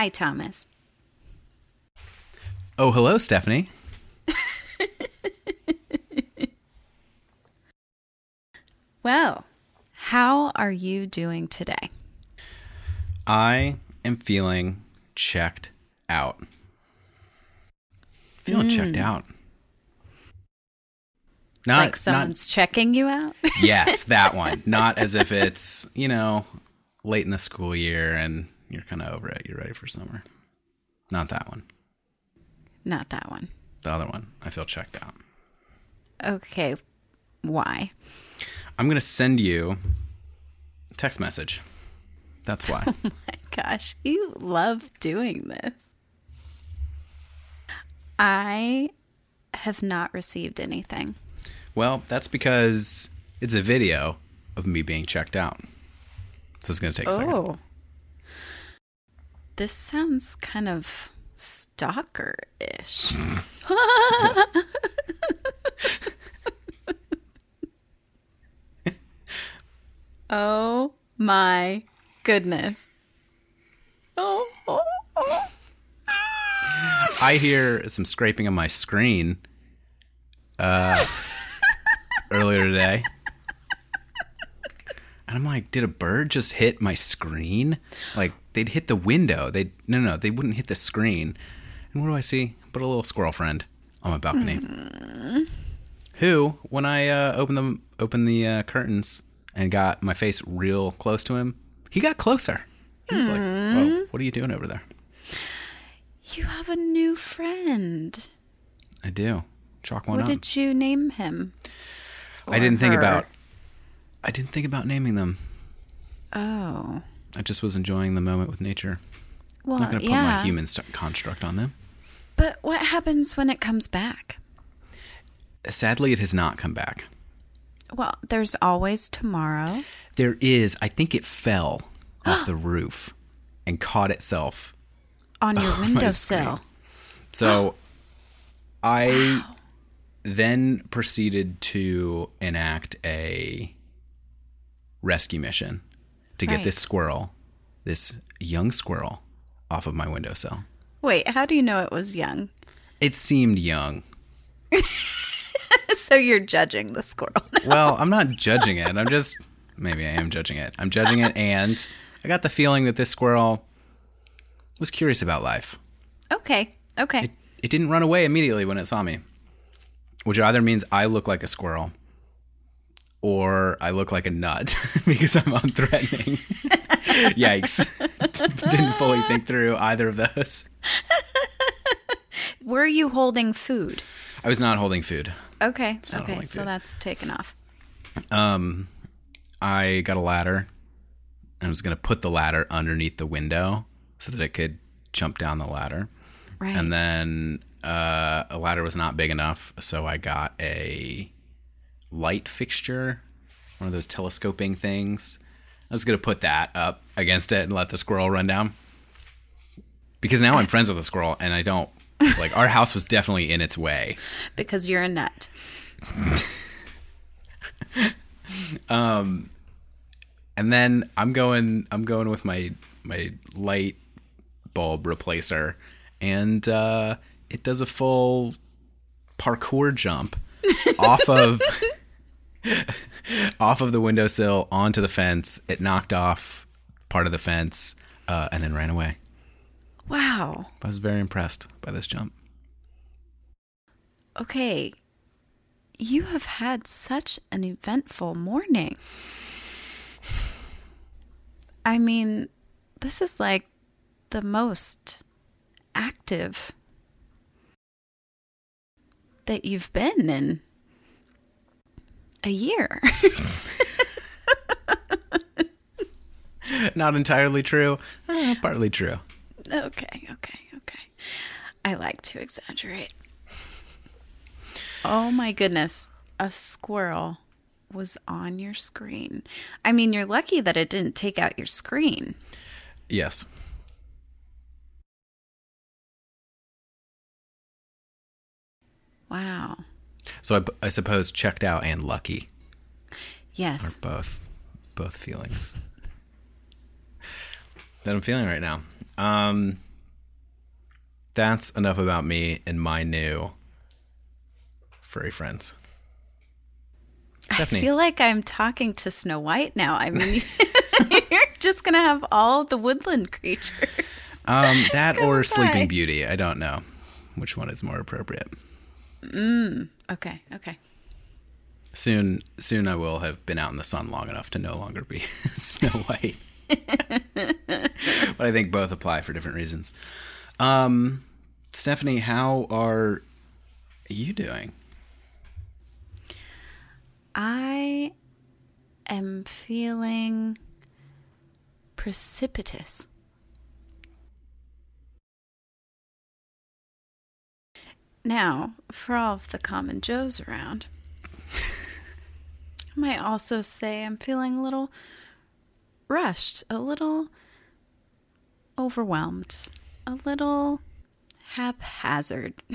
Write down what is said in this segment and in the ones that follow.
Hi, Thomas. Oh, hello, Stephanie. Well, how are you doing today? I am feeling checked out. Feeling hmm. checked out. Not like someone's checking you out? yes, that one. Not as if it's, you know, late in the school year and you're kind of over it. You're ready for summer. Not that one. Not that one. The other one. I feel checked out. Okay. Why? I'm going to send you a text message. That's why. Oh my gosh, you love doing this. I have not received anything. Well, that's because it's a video of me being checked out. So it's going to take a second. Oh. This sounds kind of stalker ish. oh my goodness. Oh, oh, oh. I hear some scraping on my screen uh, earlier today. And I'm like, did a bird just hit my screen? Like they'd hit the window. They no no, they wouldn't hit the screen. And what do I see? But a little squirrel friend on my balcony. Who, when I uh, opened them opened the uh, curtains and got my face real close to him, he got closer. He was like, "Whoa, what are you doing over there?" You have a new friend. I do. Chalk one What up. did you name him? I didn't think about. I didn't think about naming them. Oh. I just was enjoying the moment with nature. Well, I'm not going to put yeah. my human st- construct on them. But what happens when it comes back? Sadly, it has not come back. Well, there's always tomorrow. There is. I think it fell off the roof and caught itself. on your windowsill. So I then proceeded to enact a rescue mission to get this squirrel, this young squirrel, off of my windowsill. Wait, how do you know it was young? It seemed young. so you're judging the squirrel. Well, I'm not judging it. I'm just maybe I am judging it. I'm judging it and I got the feeling that this squirrel was curious about life. okay. Okay. It, it didn't run away immediately when it saw me, which either means I look like a squirrel or I look like a nut because I'm unthreatening. Yikes. didn't fully think through either of those. Were you holding food? I was not holding food. Okay. Okay. holding So that's taken off. Um, I got a ladder and I was going to put the ladder underneath the window so that it could jump down the ladder. Right. And then uh, a ladder was not big enough, so I got a light fixture, one of those telescoping things. I was going to put that up against it and let the squirrel run down. Because now I'm friends with the squirrel and I don't like our house was definitely in its way. because you're a nut. Um and then I'm going I'm going with my my light bulb replacer and uh it does a full parkour jump off of off of the windowsill onto the fence. It knocked off part of the fence uh, and then ran away. Wow. I was very impressed by this jump. Okay. You have had such an eventful morning. I mean, this is like the most active that you've been in a year. Not entirely true, uh, partly true. okay, okay, okay. I like to exaggerate. Oh my goodness. A squirrel was on your screen. I mean, you're lucky that it didn't take out your screen. Yes. Wow. So I, I suppose checked out and lucky are Yes. both both feelings that I'm feeling right now. Um, that's enough about me and my new furry friends. Stephanie. I feel like I'm talking to Snow White now. I mean, you're just going to have all the woodland creatures. Um, that Come or by. Sleeping Beauty. I don't know which one is more appropriate. Okay, okay. Soon, soon I will have been out in the sun long enough to no longer be Snow White. but I think both apply for different reasons. Um, Stephanie, how are you doing? I am feeling precipitous. Now, for all of the common Joes around, I might also say I'm feeling a little rushed, a little overwhelmed, a little haphazard.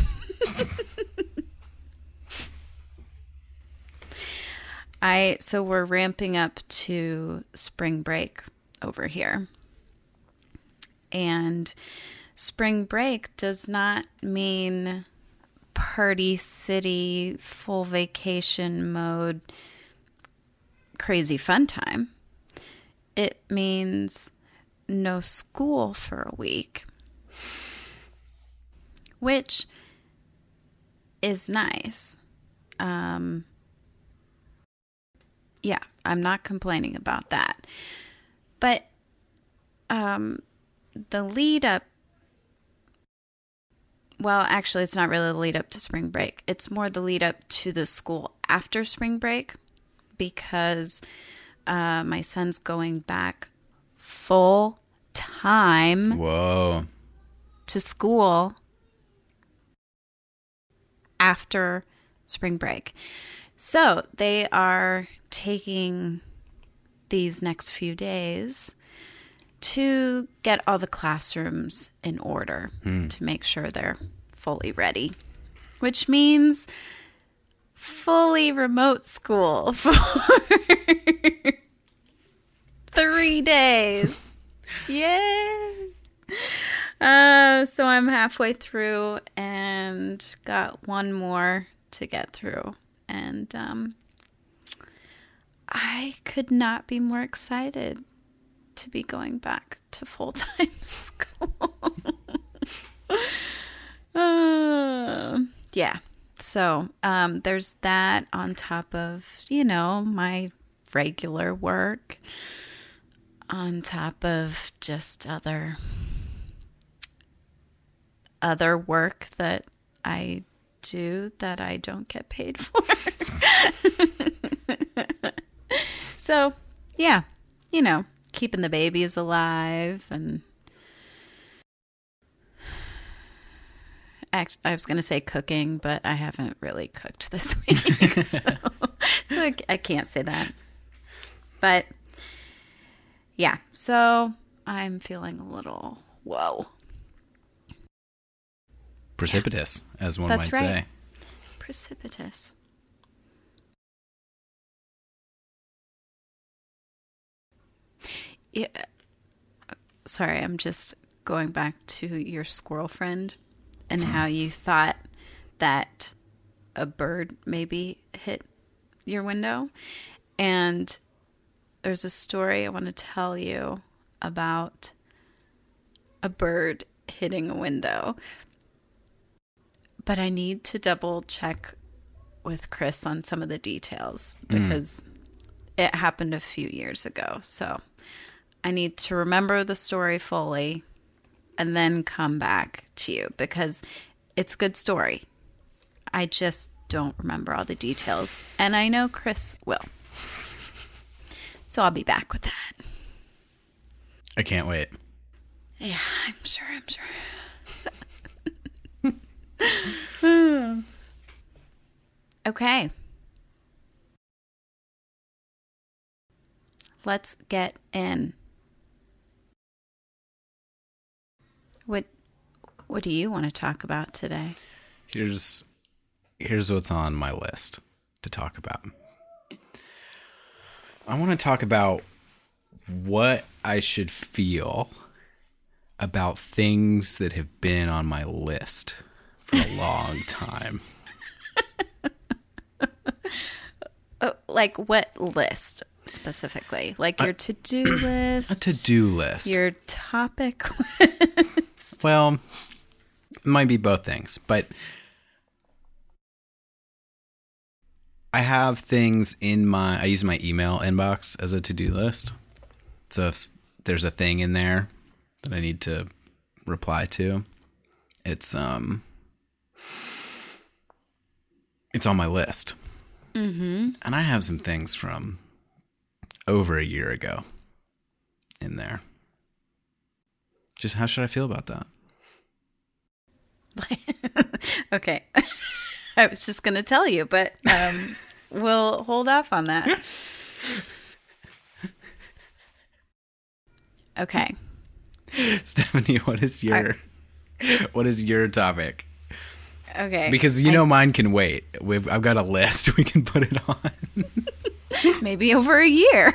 I so we're ramping up to spring break over here. And spring break does not mean party city full vacation mode crazy fun time. It means no school for a week. Which is nice. Um yeah, I'm not complaining about that. But um, the lead up, well, actually, it's not really the lead up to spring break. It's more the lead up to the school after spring break because uh, my son's going back full time Whoa. to school after spring break. So they are taking these next few days to get all the classrooms in order to make sure they're fully ready, which means fully remote school for three days. Yay! Uh, so I'm halfway through and got one more to get through. And um, I could not be more excited to be going back to full time school. uh, yeah. So um, there's that on top of, you know, my regular work, on top of just other other work that I do that I don't get paid for. so, yeah, you know, keeping the babies alive and I was going to say cooking, but I haven't really cooked this week. so so I, I can't say that. But yeah, so I'm feeling a little whoa. Precipitous, as one That's might right. say. precipitous. Yeah. Sorry, I'm just going back to your squirrel friend and how you thought that a bird maybe hit your window. And there's a story I want to tell you about a bird hitting a window but I need to double check with Chris on some of the details mm. because it happened a few years ago. So I need to remember the story fully and then come back to you because it's a good story. I just don't remember all the details, and I know Chris will. So I'll be back with that. I can't wait. Yeah, I'm sure, I'm sure. okay. Let's get in. What do you want to talk about today? Here's here's what's on my list to talk about. I want to talk about what I should feel about things that have been on my list for a long time. Oh, like what list specifically? Like your to do list? A to do list. Your topic list? Well, it might be both things, but I have things in my I use my email inbox as a to-do list. So if there's a thing in there that I need to reply to, it's um it's on my list. Mm-hmm. And I have some things from over a year ago in there. Just how should I feel about that? Okay. I was just going to tell you, but um, we'll hold off on that. Okay. Stephanie, what is your what is your topic? Okay. Because you know mine can wait. We've, I've got a list. We can put it on. maybe over a year.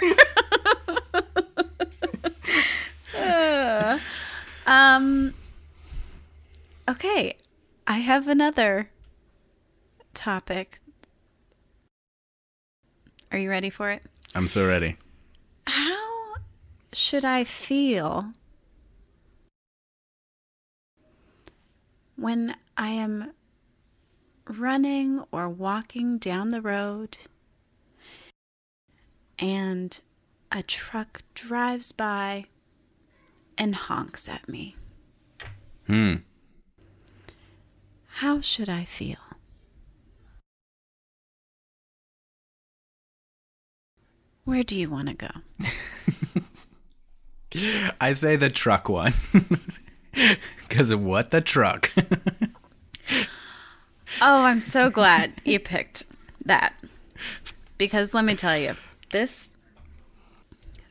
Uh, um okay, I have another topic. Are you ready for it? I'm so ready. How should I feel when I am running or walking down the road and a truck drives by and honks at me? Hmm. How should I feel? Where do you want to go? I say the truck one. Because of what the truck? Oh, I'm so glad you picked that. Because let me tell you, this,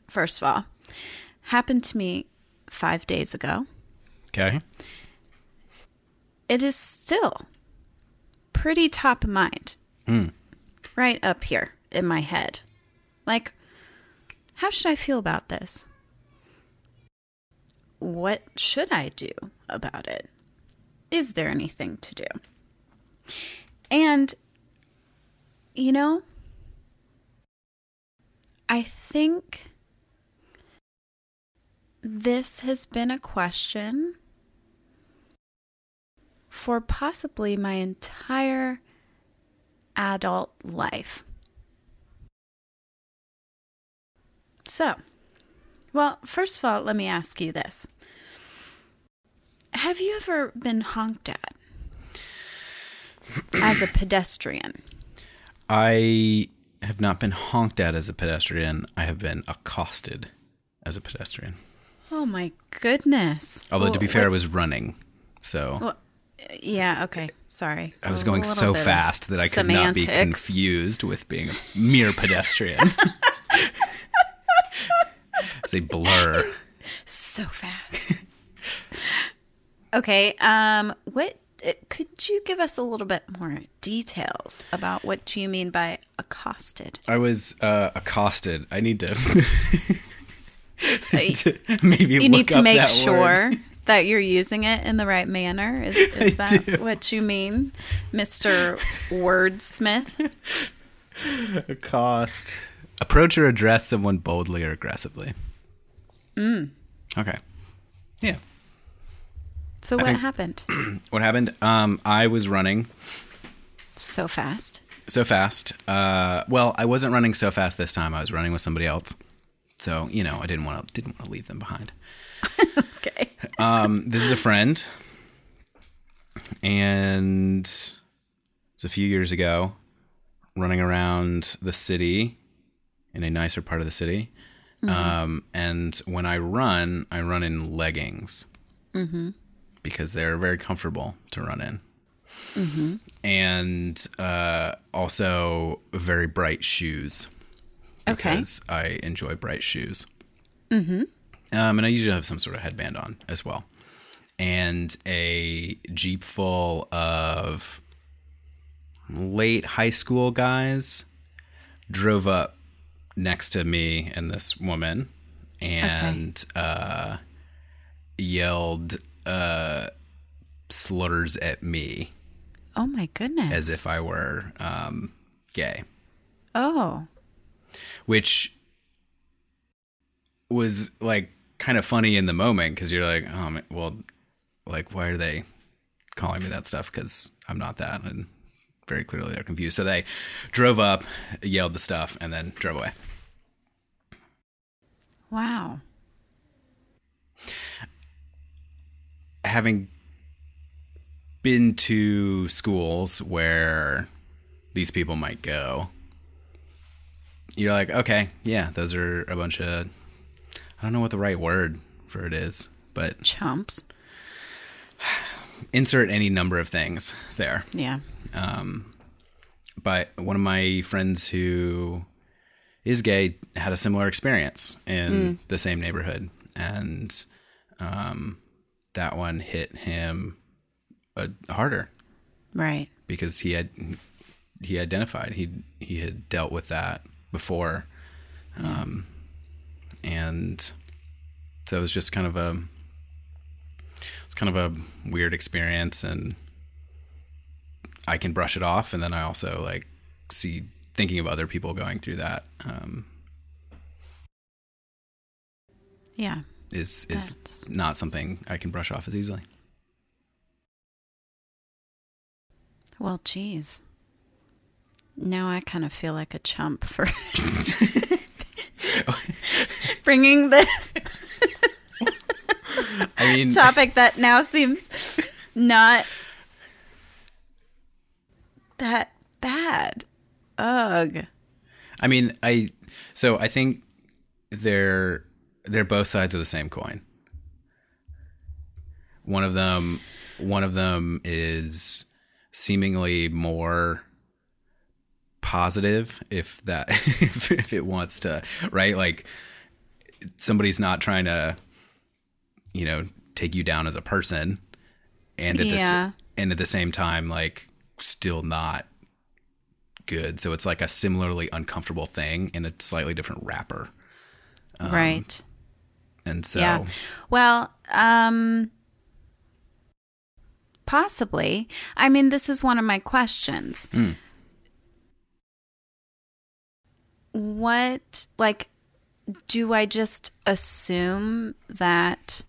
first of all, happened to me five days ago. okay. It is still pretty top of mind. Hmm. Right up here in my head. Like, how should I feel about this? What should I do about it? Is there anything to do? And, you know, I think this has been a question for possibly my entire adult life. So, well, first of all, let me ask you this Have you ever been honked at as a pedestrian? I have not been honked at as a pedestrian. I have been accosted as a pedestrian. Oh my goodness. Although, to be Well, fair, I was running. So well, yeah, okay. Sorry. I was going so fast that I could not be confused with being a mere pedestrian. it's a blur. so fast. okay, um what uh, could you give us a little bit more details about what do you mean by accosted? I was uh, accosted. I need to, Uh, to maybe you look need to up make sure. that you're using it in the right manner. Is, is that do. what you mean, Mr. Wordsmith? Cost. Approach or address someone boldly or aggressively. Mm. Okay. Yeah. So what think- happened? What happened? Um, I was running So fast. so fast. Uh, well, I wasn't running so fast this time. I was running with somebody else. So you know, I didn't want to didn't want to leave them behind. Um, this is a friend, and it's a few years ago, running around the city in a nicer part of the city. Um, and when I run, I run in leggings because they're very comfortable to run in. And uh, also very bright shoes Okay. because I enjoy bright shoes. Mm-hmm. Um, and I usually have some sort of headband on as well. And a Jeep full of late high school guys drove up next to me and this woman. And uh, yelled uh, slurs at me Oh my goodness. as if I were um, gay, Oh. which was like kind of funny in the moment because you're like, oh, man, well, like, why are they calling me that stuff? Because I'm not that. And very clearly they're confused. So they drove up, yelled the stuff, and then drove away. Wow. having been to schools where these people might go, you're like, okay, yeah, those are a bunch of, I don't know what the right word for it is, but Chumps. insert any number of things there. Yeah. Um, But one of my friends who is gay had a similar experience in the same neighborhood, and um, that one hit him uh, harder Right. because he had he identified he he had dealt with that before, um, and so it was just kind of a it's kind of a weird experience, and I can brush it off, and then I also like see thinking of other people going through that um, Yeah. is is That's- not something I can brush off as easily. Well, geez. Now I kind of feel like a chump for bringing this I mean, topic that now seems not that bad. Ugh. I mean, I so I think they're they're both sides of the same coin. One of them one of them is seemingly more positive if that if, if it wants to, right? Like somebody's not trying to you know, take you down as a person and at Yeah. the and at the same time like still not good. So it's like a similarly uncomfortable thing in a slightly different wrapper. right. And so Yeah. Well, um possibly. I mean, this is one of my questions. Hmm. What like do I just assume that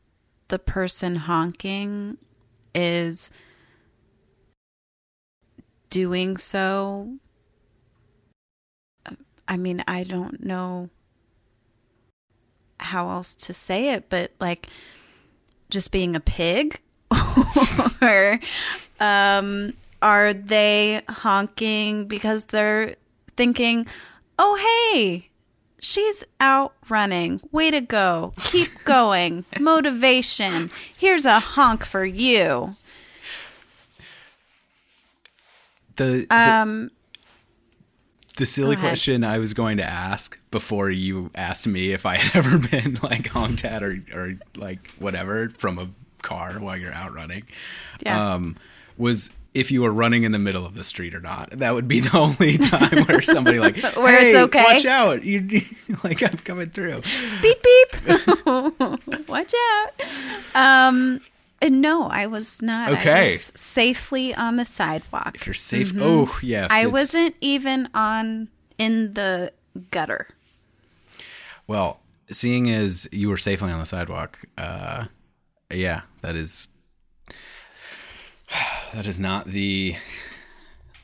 the person honking is doing so? I mean, I don't know how else to say it, but like just being a pig? Or um are they honking because they're thinking, "Oh, hey, she's out running. Way to go. Keep going. Motivation. Here's a honk for you." the, the Um the silly question I was going to ask before you asked me if I had ever been like honked at or or like whatever from a car while you're out running, Yeah. um, was if you were running in the middle of the street or not. That would be the only time where somebody like, Where it's "Hey, okay." watch out, you like I'm coming through. beep beep. Watch out. Um no, I was not. I Okay. was safely on the sidewalk. If you're safe, oh yeah, Mm-hmm. I it's- wasn't even on in the gutter. Well, seeing as you were safely on the sidewalk, uh, yeah, that is that is not the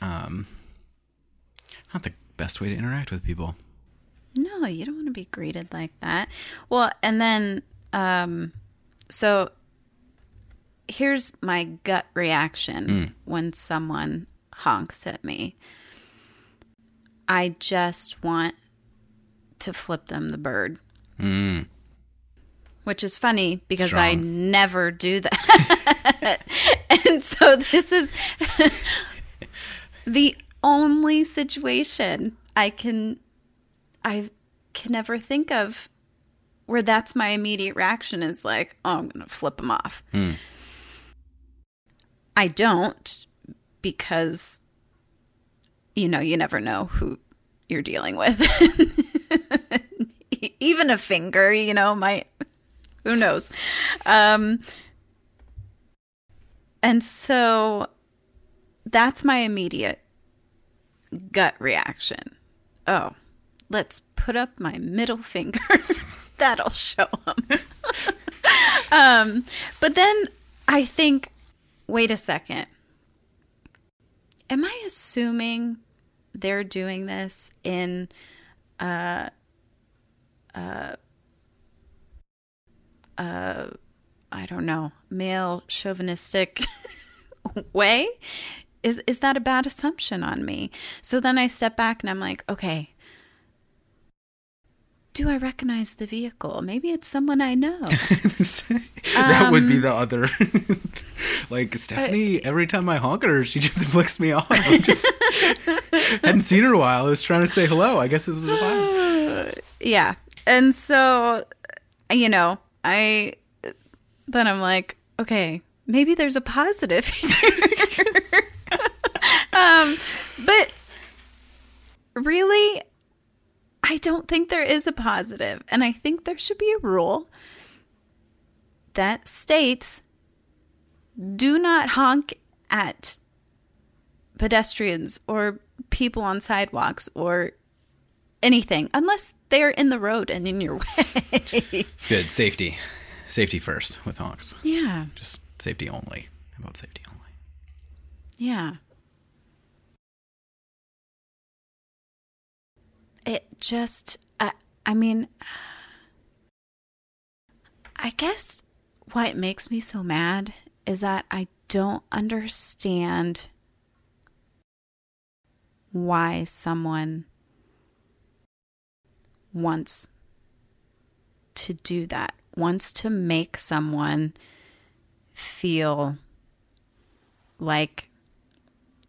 um not the best way to interact with people. No, you don't want to be greeted like that. Well, and then um so here's my gut reaction when someone honks at me. I just want to flip them the bird. Which is funny because I never do that. and so this is the only situation I can I can never think of where that's my immediate reaction is like, oh, I'm going to flip them off. Hmm. I don't because, you know, you never know who you're dealing with. Even a finger, you know, might Who knows? Um, and so that's my immediate gut reaction. Oh, let's put up my middle finger. That'll show them. um, but then I think, wait a second. Am I assuming they're doing this in uh uh uh I don't know, male chauvinistic way? Is is that a bad assumption on me? So then I step back and I'm like, okay, do I recognize the vehicle? Maybe it's someone I know. that would be the other. like Stephanie, every time I honk at her, she just flicks me off. I just hadn't seen her in a while. I was trying to say hello. I guess this is a vibe. yeah. And so, you know, I then I'm like, okay, maybe there's a positive here. um, but really, I don't think there is a positive, and I think there should be a rule that states do not honk at pedestrians or people on sidewalks or anything unless they're in the road and in your way. It's good. Safety. Safety first with honks. yeah. Just safety only. How about safety only? Yeah. It just, I, I mean, I guess what makes me so mad is that I don't understand why someone wants to do that, wants to make someone feel like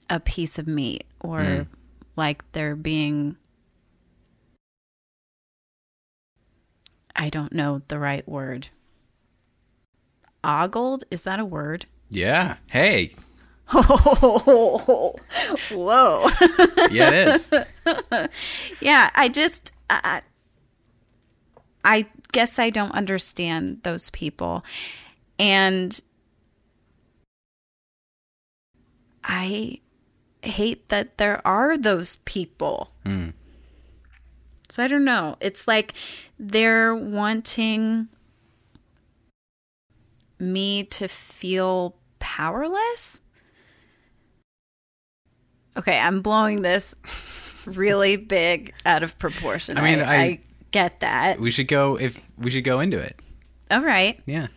a piece of meat or Mm. like they're being I don't know the right word. Ogled? Is that a word? Yeah. Hey. Whoa. Yeah, it is. yeah, I just I, I guess I don't understand those people. And I hate that there are those people. Hmm. So I don't know. It's like they're wanting me to feel powerless. Okay, I'm blowing this really big out of proportion. I mean, I, I- get that. We should go if we should go into it. All right. Yeah.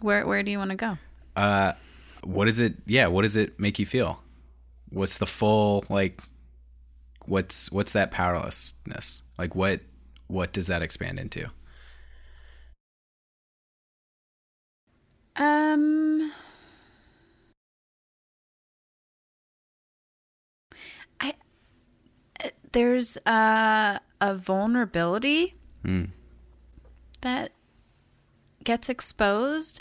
Where where do you want to go? Uh what is it yeah, what does it make you feel? What's the full like what's what's that powerlessness? Like what what does that expand into? Um I uh, there's uh, a vulnerability Hmm. that gets exposed.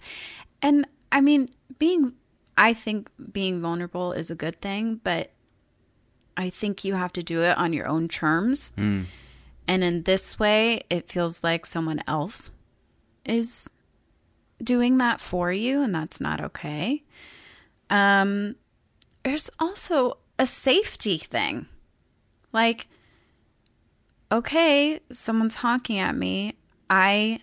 And I mean, being, I think being vulnerable is a good thing, but I think you have to do it on your own terms. Hmm. And in this way, it feels like someone else is doing that for you, and that's not okay. Um, there's also a safety thing. Like, okay, someone's honking at me. I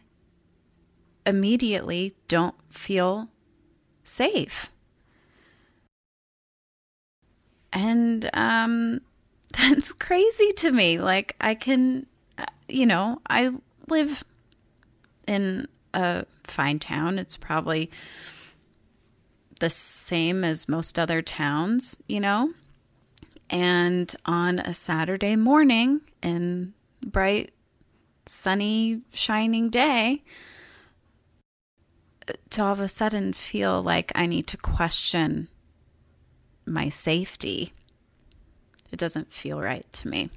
immediately don't feel safe. And um that's crazy to me. Like I can uh, you know, I live in a fine town. It's probably the same as most other towns, you know? And on a Saturday morning in bright, sunny, shining day, to all of a sudden feel like I need to question my safety, it doesn't feel right to me.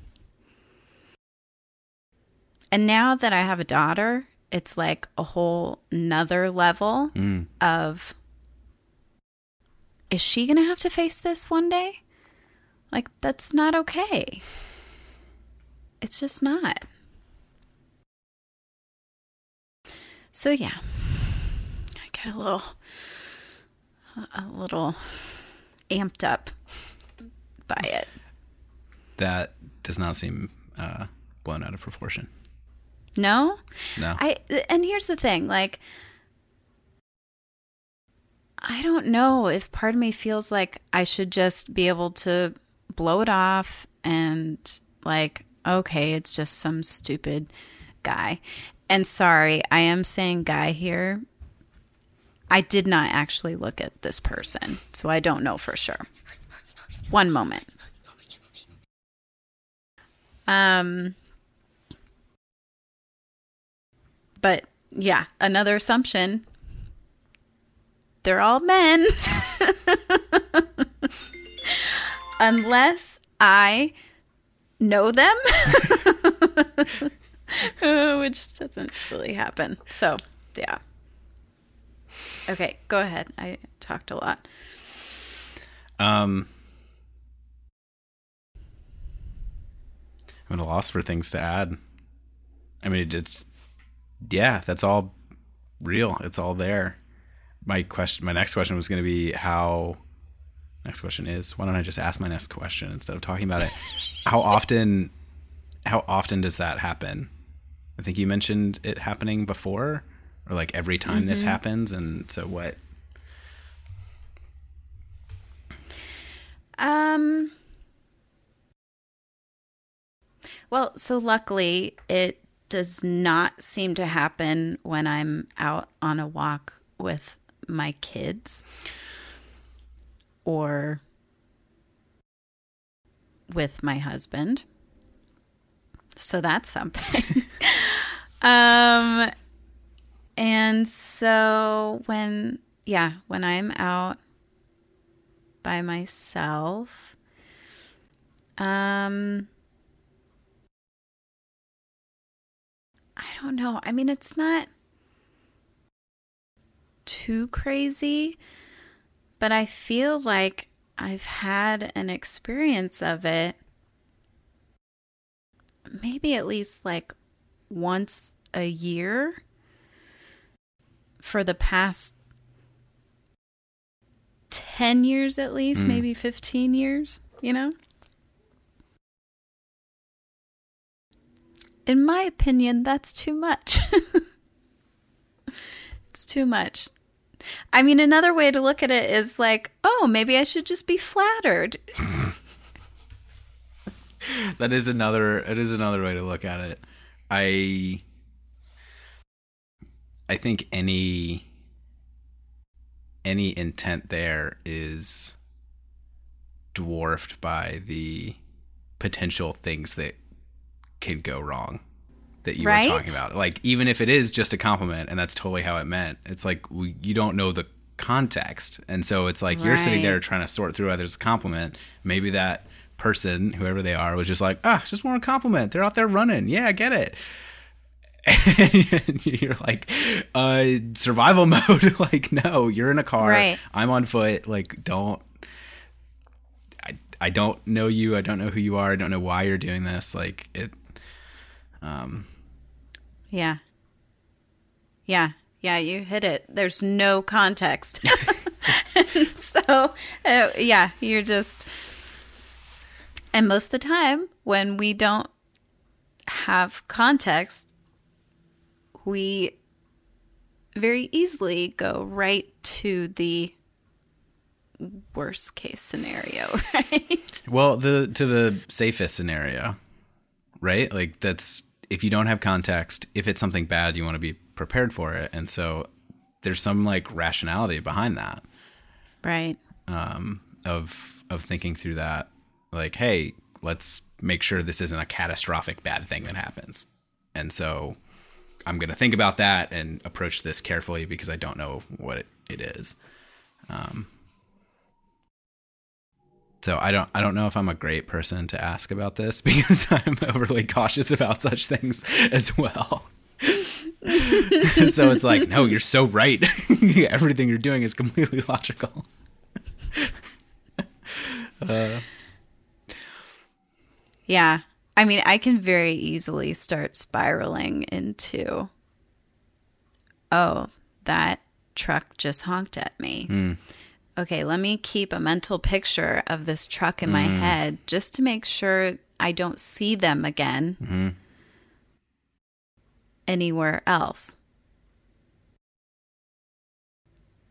And now that I have a daughter, it's like a whole nother level Mm. of is she going to have to face this one day? Like, that's not okay. It's just not. So, yeah, I get a little a little amped up by it. That does not seem uh, blown out of proportion. No? No. I and here's the thing, like I don't know if part of me feels like I should just be able to blow it off and like okay, it's just some stupid guy. And sorry, I am saying guy here. I did not actually look at this person, so I don't know for sure. One moment. Um but yeah, another assumption. They're all men. Unless I know them, which doesn't really happen. So, yeah. Okay, go ahead. I talked a lot. Um, I'm at a loss for things to add. I mean, it's yeah, that's all real. It's all there. My question, my next question was going to be how. Next question is why don't I just ask my next question instead of talking about it? how often, how often does that happen? I think you mentioned it happening before, or like every time this happens, and so what? Um. Well, so luckily, it does not seem to happen when I'm out on a walk with my kids or with my husband. So that's something. um and so when yeah, when I'm out by myself. Um I don't know. I mean, it's not too crazy, but I feel like I've had an experience of it maybe at least like once a year for the past 10 years at least, Mm. maybe 15 years, you know? In my opinion, that's too much. it's too much. I mean, another way to look at it is like, oh, maybe I should just be flattered. that is another it is another way to look at it i i think any any intent there is dwarfed by the potential things that can go wrong that you Right? were talking about. Like even if it is just a compliment and that's totally how it meant it's like we, you don't know the context. And so it's like you're sitting there trying to sort through whether it's a compliment. Maybe that person whoever they are was just like ah just want a compliment. They're out there running. Yeah i get it. And you're like uh survival mode. Like no you're in a car. Right. i'm on foot. Like don't i i don't know you. I don't know who you are. I don't know why you're doing this. Like it um Yeah. Yeah. Yeah, you hit it. There's no context. So, uh, yeah, you're just. And most of the time, when we don't have context, we very easily go right to the worst case scenario, right? Well, the to the safest scenario, right? Like that's if you don't have context, if it's something bad, you want to be prepared for it, and so there's some like rationality behind that Right. um, of of thinking through that. Like, hey, let's make sure this isn't a catastrophic bad thing that happens, and so I'm going to think about that and approach this carefully because I don't know what it, it is. Um, so I don't I don't know if I'm a great person to ask about this because I'm overly cautious about such things as well. so it's like, no, you're so right. Everything you're doing is completely logical. uh, Yeah. I mean, I can very easily start spiraling into, oh, that truck just honked at me. Okay, let me keep a mental picture of this truck in my mm. head just to make sure I don't see them again mm-hmm. anywhere else.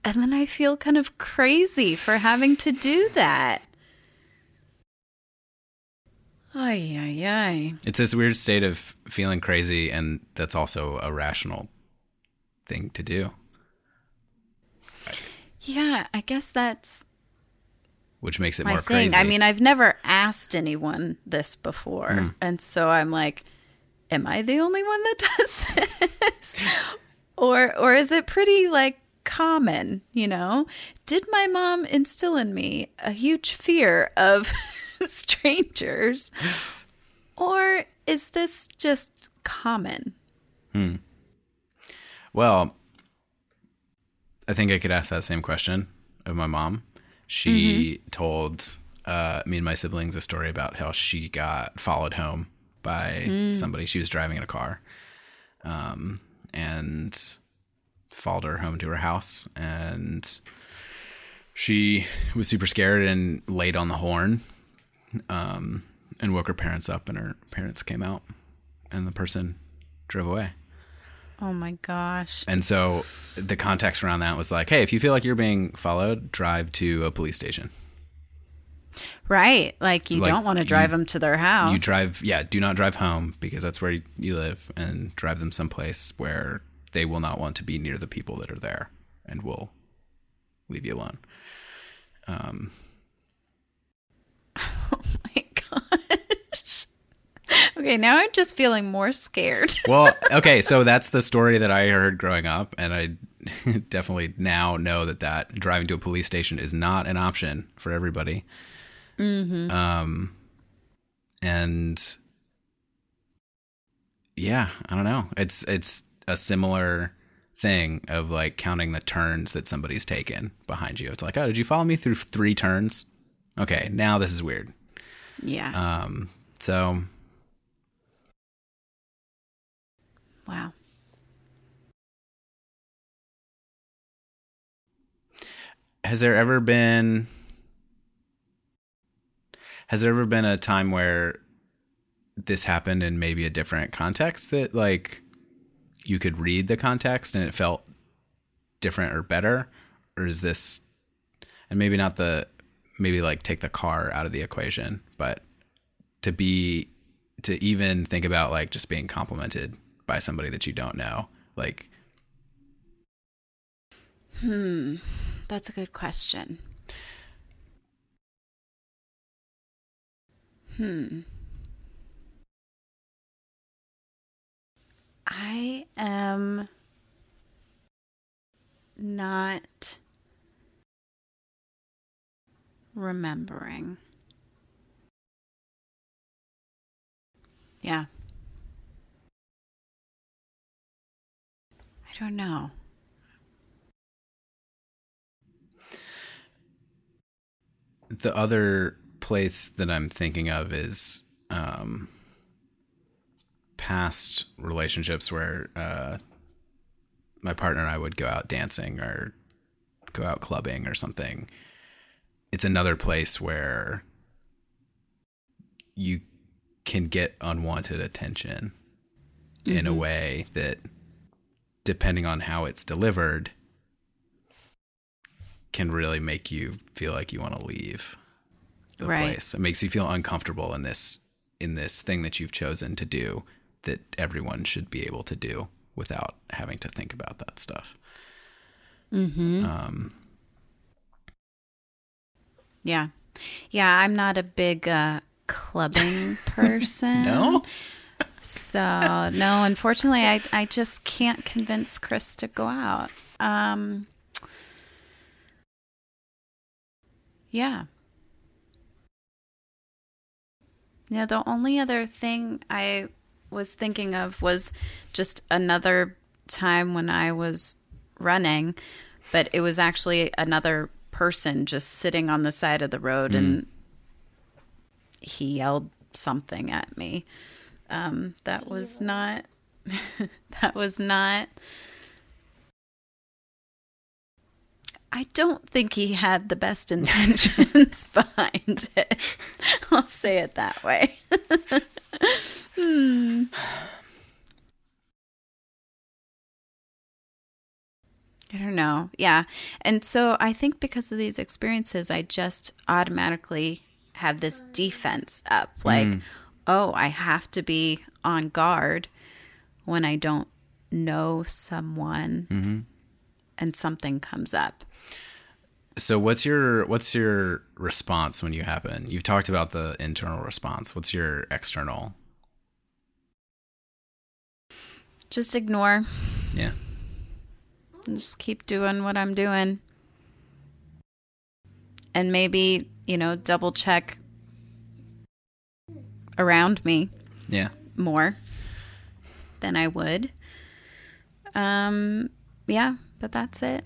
And then I feel kind of crazy for having to do that. Ay, ay, ay. It's this weird state of feeling crazy, and that's also a rational thing to do, Yeah, I guess that's which makes it my more thing. crazy. I mean, I've never asked anyone this before. Hmm. And so I'm like, am I the only one that does this? or or is it pretty like common, you know? Did my mom instill in me a huge fear of strangers? Or is this just common? Hmm. Well, I think I could ask that same question of my mom. She told uh, me and my siblings a story about how she got followed home by somebody. She was driving in a car, um, and followed her home to her house, and she was super scared and laid on the horn, um, and woke her parents up, and her parents came out, and the person drove away. Oh my gosh. And so the context around that was like, hey, if you feel like you're being followed, drive to a police station. Right. Like you Like, don't want to you- drive them to their house. You drive, yeah, do not drive home because that's where you live, and drive them someplace where they will not want to be near the people that are there and will leave you alone. Um. Okay, now I'm just feeling more scared. well, okay, so that's the story that I heard growing up, and I definitely now know that that driving to a police station is not an option for everybody. Um, and yeah, I don't know. It's it's a similar thing of like counting the turns that somebody's taken behind you. It's like, oh, did you follow me through three turns? Okay, now this is weird. yeah. Um, so wow. has there ever been has there ever been a time where this happened in maybe a different context that like you could read the context and it felt different or better or is this and maybe not the maybe like take the car out of the equation but to be to even think about like just being complimented by somebody that you don't know like Hmm. That's a good question. Hmm. I am not remembering. Yeah. I don't know. the other place that I'm thinking of is um, past relationships where uh, my partner and I would go out dancing or go out clubbing or something. It's another place where you can get unwanted attention in a way that, depending on how it's delivered, can really make you feel like you want to leave the Right. place. It makes you feel uncomfortable in this in this thing that you've chosen to do that everyone should be able to do without having to think about that stuff. Mm-hmm. Um, Yeah. Yeah, I'm not a big uh, clubbing person. no, So, no, unfortunately, I, I just can't convince Chris to go out. Um, yeah. Yeah, the only other thing I was thinking of was just another time when I was running, but it was actually another person just sitting on the side of the road and he yelled something at me. Um, that was not that was not I don't think he had the best intentions behind it. I'll say it that way. hmm. I don't know. Yeah. And so I think because of these experiences, I just automatically have this defense up. Like, mm. Oh, I have to be on guard when I don't know someone mm-hmm. and something comes up. So what's your what's your response when you happen? You've talked about the internal response. What's your external? Just ignore. Yeah. Just keep doing what I'm doing. And maybe, you know, double check around me. Yeah. More than I would. Um yeah, but that's it.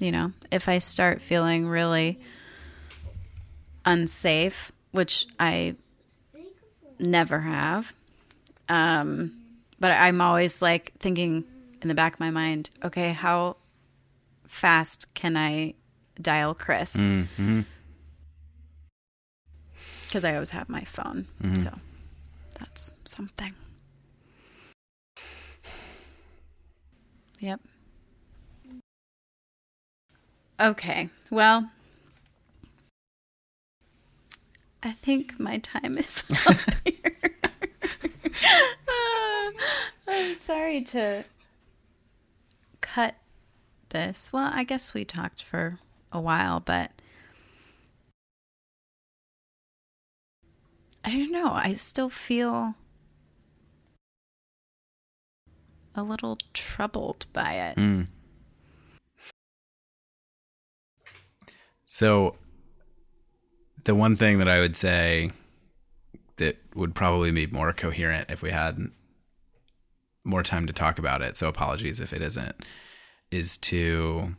You know, if I start feeling really unsafe, which I never have, um but I'm always like thinking in the back of my mind, okay, how fast can I dial Chris? Because. I always have my phone. Mm-hmm. So that's something. Yep. Okay. Well, I think my time is up here. I'm sorry to cut this. Well, I guess we talked for a while, but I don't know. I still feel a little troubled by it. Mm. So, the one thing that I would say that would probably be more coherent if we had more time to talk about it. So apologies if it isn't. Is to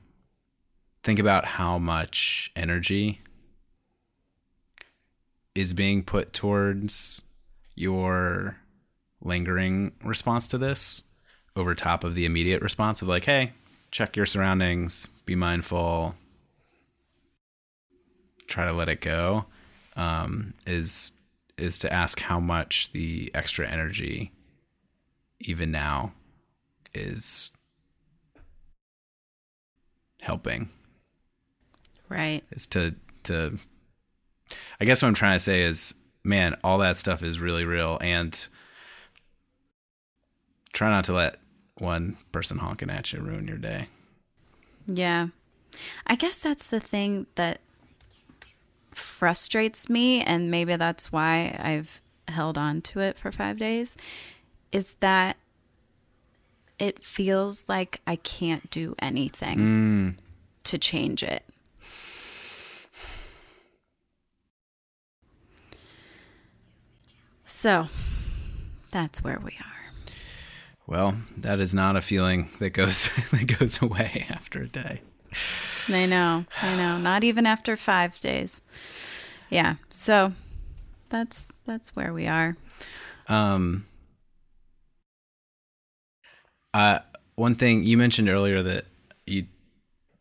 think about how much energy is being put towards your lingering response to this over top of the immediate response of like, hey, check your surroundings, be mindful, try to let it go. Um, is is to ask how much the extra energy even now is helping right is to to i guess what i'm trying to say is man all that stuff is really real and try not to let one person honking at you ruin your day yeah i guess that's the thing that frustrates me and maybe that's why I've held on to it for 5 days is that it feels like I can't do anything mm. to change it. So, that's where we are. Well, that is not a feeling that goes that goes away after a day. I know. I know. Not even after 5 days. Yeah. So that's that's where we are. Um uh one thing you mentioned earlier that you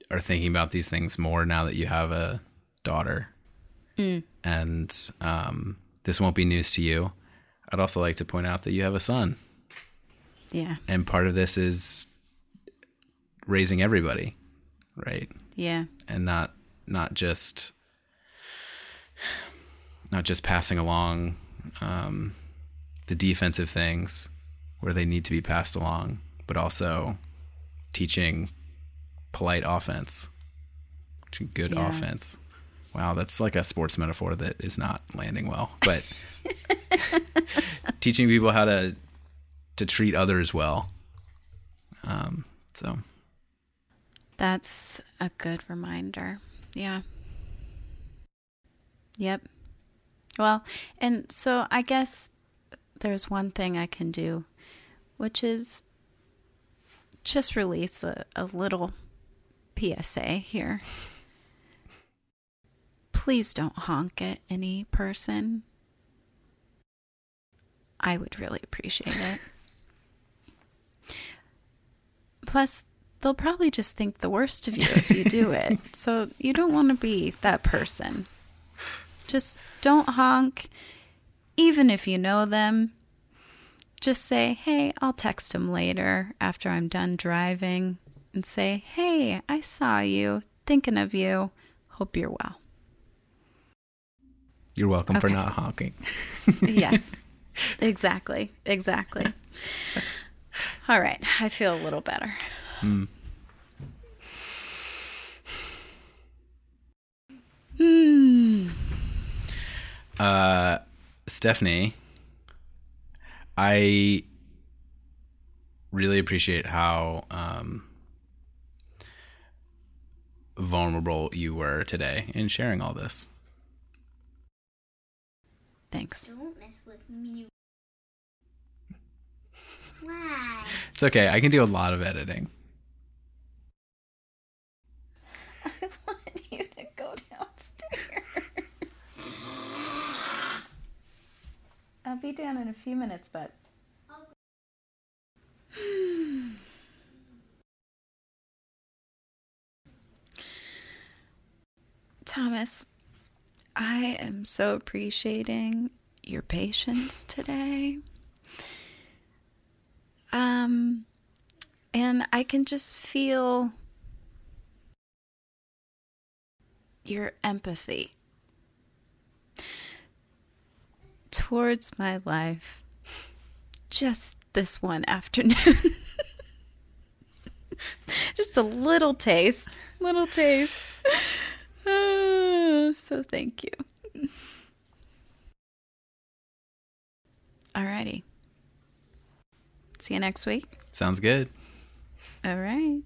are thinking about these things more now that you have a daughter. Mm. And um this won't be news to you. I'd also like to point out that you have a son. Yeah. And part of this is raising everybody, right? Yeah. And not not just not just passing along um, the defensive things where they need to be passed along, but also teaching polite offense, good yeah. offense. Wow, that's like a sports metaphor that is not landing well. But teaching people how to to treat others well. Um, so that's a good reminder. Yeah. Yep. Well, and so I guess there's one thing I can do, which is just release a, a little PSA here. Please don't honk at any person. I would really appreciate it. Plus, they'll probably just think the worst of you if you do it. So you don't want to be that person. Just don't honk, even if you know them. Just say, hey, I'll text him later after I'm done driving and say, hey, I saw you, thinking of you, hope you're well. You're welcome for not honking. Yes, exactly, exactly. All right, I feel a little better. Hmm. Uh, Stephanie, I really appreciate how um, vulnerable you were today in sharing all this. Thanks. Don't mess with me. Why? It's okay. I can do a lot of editing. I want you to go downstairs. I'll be down in a few minutes, but. Thomas, I am so appreciating your patience today. Um, and I can just feel your empathy towards my life just this one afternoon. just a little taste, little taste. Ah, so thank you. Alrighty. See you next week. Sounds good. All right.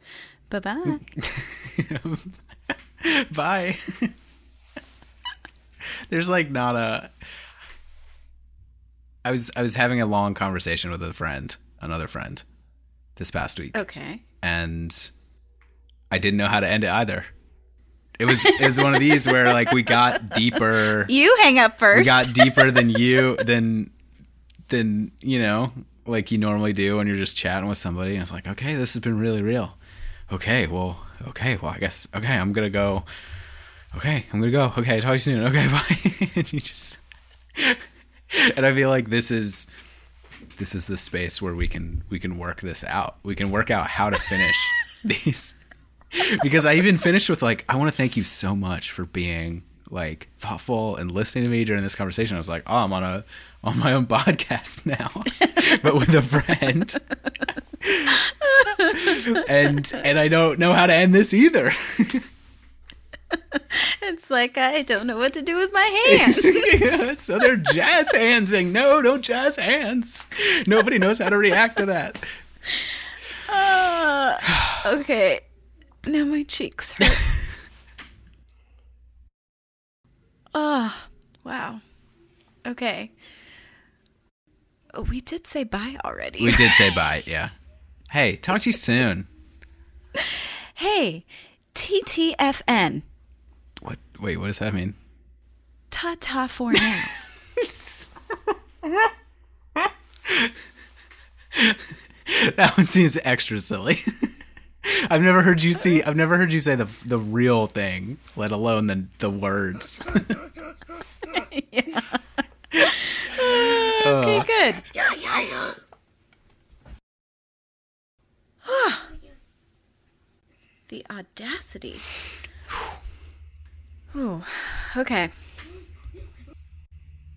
Bye bye. Bye. There's like not a. I was I was having a long conversation with a friend, another friend, this past week, okay. and I didn't know how to end it either. It was it was one of these where like we got deeper. You hang up first. We got deeper than you than than you know like you normally do when you're just chatting with somebody. And it's like, okay, this has been really real. Okay, well, okay, well, I guess okay, I'm gonna go. Okay, I'm gonna go. Okay, talk to you soon. Okay, bye. and you just and I feel like this is this is the space where we can we can work this out. We can work out how to finish these because I even finished with like, I want to thank you so much for being like thoughtful and listening to me during this conversation. I was like, oh, I'm on a on my own podcast now, but with a friend, and and I don't know how to end this either. It's like I don't know what to do with my hands. Yeah, so they're jazz hands, handsing. No, don't jazz hands. Nobody knows how to react to that. Ah, okay. Now my cheeks hurt. oh, wow. Okay. Oh, we did say bye already. We did say bye. Yeah. Hey, talk to you soon. hey, TTFN. What? Wait, what does that mean? Ta ta for now. That one seems extra silly. I've never heard you see. I've never heard you say the the real thing, let alone the the words. okay, uh. good. Yeah, yeah, yeah. the audacity. Ooh, okay.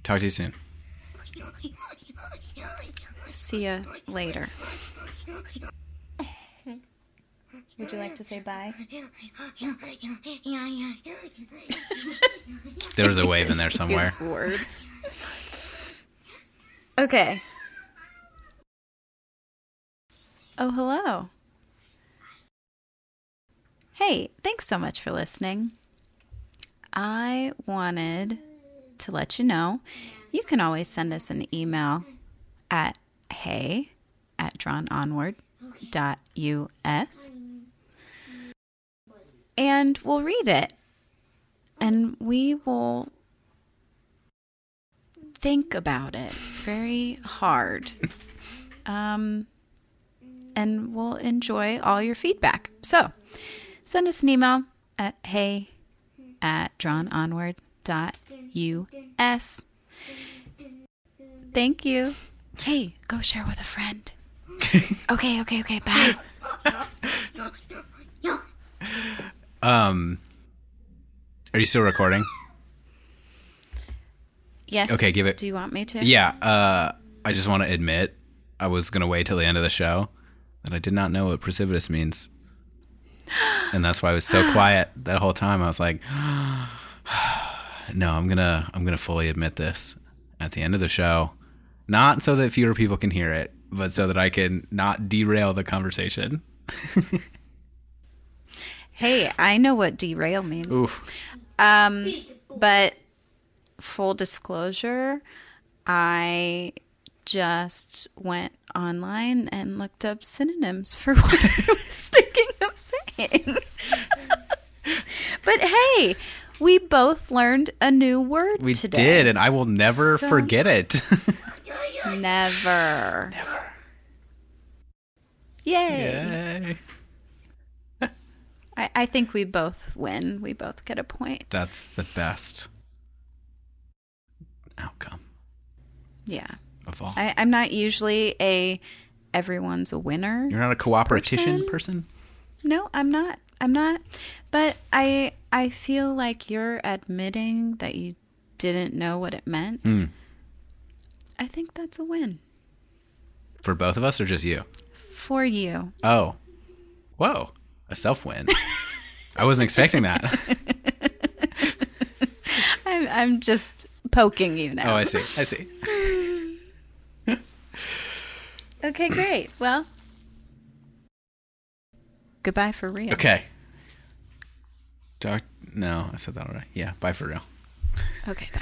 Talk to you soon. See you later. Would you like to say bye? There was a wave in there somewhere. Use words. Okay. Oh, hello. Hey, thanks so much for listening. I wanted to let you know you can always send us an email at hey at drawnonward.us and we'll read it and we will think about it very hard. Um, and we'll enjoy all your feedback. So send us an email at hey at drawnonward.us. Thank you. Hey, go share with a friend. okay, okay, okay. Bye. Um, are you still recording? Yes. Okay, give it- Do you want me to? Yeah. Uh, I just want to admit I was gonna wait till the end of the show that I did not know what precipitous means, and that's why I was so quiet that whole time. I was like, no, I'm gonna I'm gonna fully admit this at the end of the show, not so that fewer people can hear it, but so that I can not derail the conversation. Hey, I know what derail means. Oof. Um, but full disclosure, I just went online and looked up synonyms for what I was thinking of saying. but hey, we both learned a new word We today. did, and I will never So- forget it. Never. Never. Yay. Yay. I, I think we both win. We both get a point. That's the best outcome Yeah. of all. I, I'm not usually a everyone's a winner. You're not a cooperatician Person? person? No, I'm not. I'm not. But I I feel like you're admitting that you didn't know what it meant. Hmm. I think that's a win For both of us or just you? for you. Oh. Whoa. A self win. I wasn't expecting that. I'm I'm just poking you now. Oh, I see. I see. Okay, great. Well, goodbye for real. Okay. Doc- no, I said that already. Yeah, bye for real. Okay, bye.